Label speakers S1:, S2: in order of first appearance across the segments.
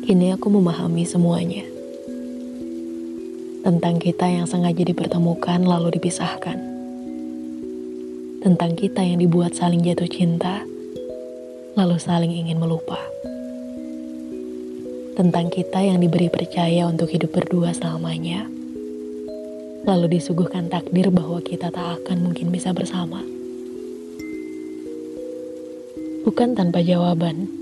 S1: Kini aku memahami semuanya. Tentang kita yang sengaja dipertemukan lalu dipisahkan. Tentang kita yang dibuat saling jatuh cinta, lalu saling ingin melupa. Tentang kita yang diberi percaya untuk hidup berdua selamanya, lalu disuguhkan takdir bahwa kita tak akan mungkin bisa bersama. Bukan tanpa jawaban,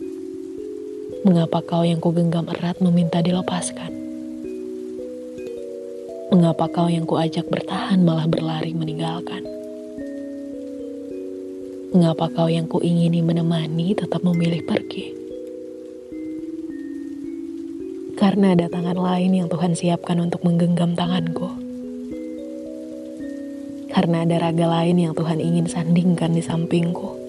S1: Mengapa kau yang ku genggam erat meminta dilepaskan? Mengapa kau yang ku ajak bertahan malah berlari meninggalkan? Mengapa kau yang ku ingini menemani tetap memilih pergi? Karena ada tangan lain yang Tuhan siapkan untuk menggenggam tanganku. Karena ada raga lain yang Tuhan ingin sandingkan di sampingku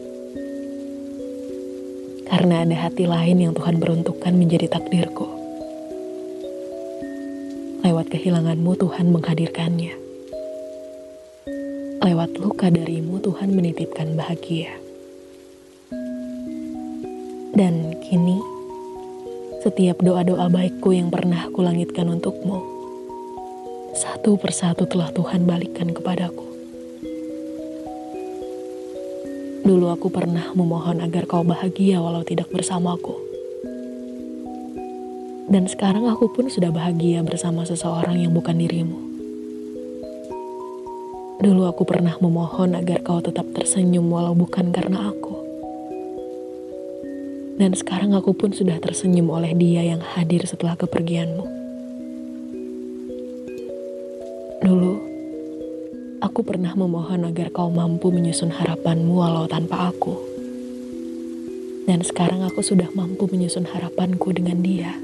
S1: karena ada hati lain yang Tuhan peruntukkan menjadi takdirku. Lewat kehilanganmu Tuhan menghadirkannya. Lewat luka darimu Tuhan menitipkan bahagia. Dan kini, setiap doa-doa baikku yang pernah kulangitkan untukmu, satu persatu telah Tuhan balikkan kepadaku. Dulu aku pernah memohon agar kau bahagia walau tidak bersamaku. Dan sekarang aku pun sudah bahagia bersama seseorang yang bukan dirimu. Dulu aku pernah memohon agar kau tetap tersenyum walau bukan karena aku. Dan sekarang aku pun sudah tersenyum oleh dia yang hadir setelah kepergianmu. Aku pernah memohon agar kau mampu menyusun harapanmu walau tanpa aku. Dan sekarang aku sudah mampu menyusun harapanku dengan dia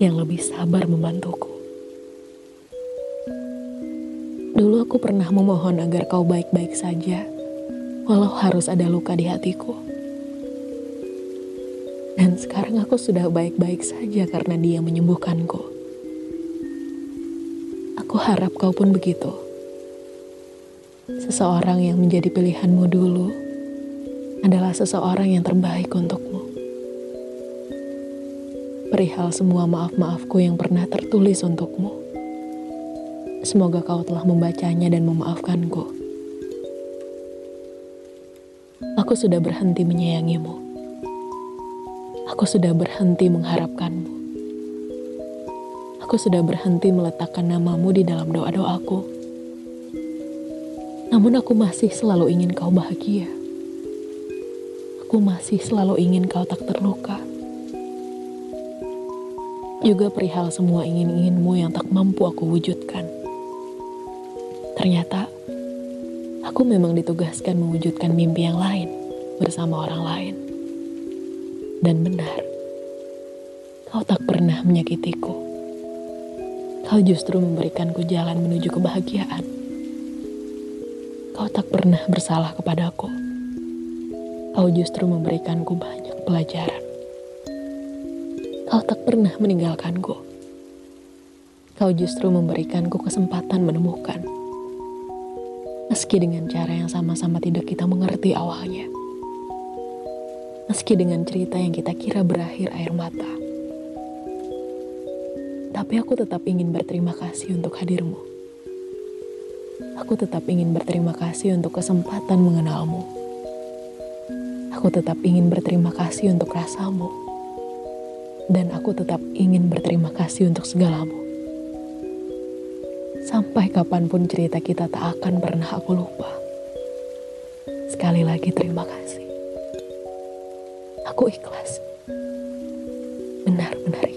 S1: yang lebih sabar membantuku. Dulu aku pernah memohon agar kau baik-baik saja, walau harus ada luka di hatiku. Dan sekarang aku sudah baik-baik saja karena dia menyembuhkanku. Aku harap kau pun begitu seseorang yang menjadi pilihanmu dulu adalah seseorang yang terbaik untukmu. Perihal semua maaf-maafku yang pernah tertulis untukmu. Semoga kau telah membacanya dan memaafkanku. Aku sudah berhenti menyayangimu. Aku sudah berhenti mengharapkanmu. Aku sudah berhenti meletakkan namamu di dalam doa-doaku. Namun aku masih selalu ingin kau bahagia. Aku masih selalu ingin kau tak terluka. Juga perihal semua ingin-inginmu yang tak mampu aku wujudkan. Ternyata, aku memang ditugaskan mewujudkan mimpi yang lain bersama orang lain. Dan benar, kau tak pernah menyakitiku. Kau justru memberikanku jalan menuju kebahagiaan. Kau tak pernah bersalah kepadaku. Kau justru memberikanku banyak pelajaran. Kau tak pernah meninggalkanku. Kau justru memberikanku kesempatan menemukan. Meski dengan cara yang sama-sama tidak kita mengerti awalnya. Meski dengan cerita yang kita kira berakhir air mata. Tapi aku tetap ingin berterima kasih untuk hadirmu aku tetap ingin berterima kasih untuk kesempatan mengenalmu. Aku tetap ingin berterima kasih untuk rasamu. Dan aku tetap ingin berterima kasih untuk segalamu. Sampai kapan pun cerita kita tak akan pernah aku lupa. Sekali lagi terima kasih. Aku ikhlas. Benar-benar.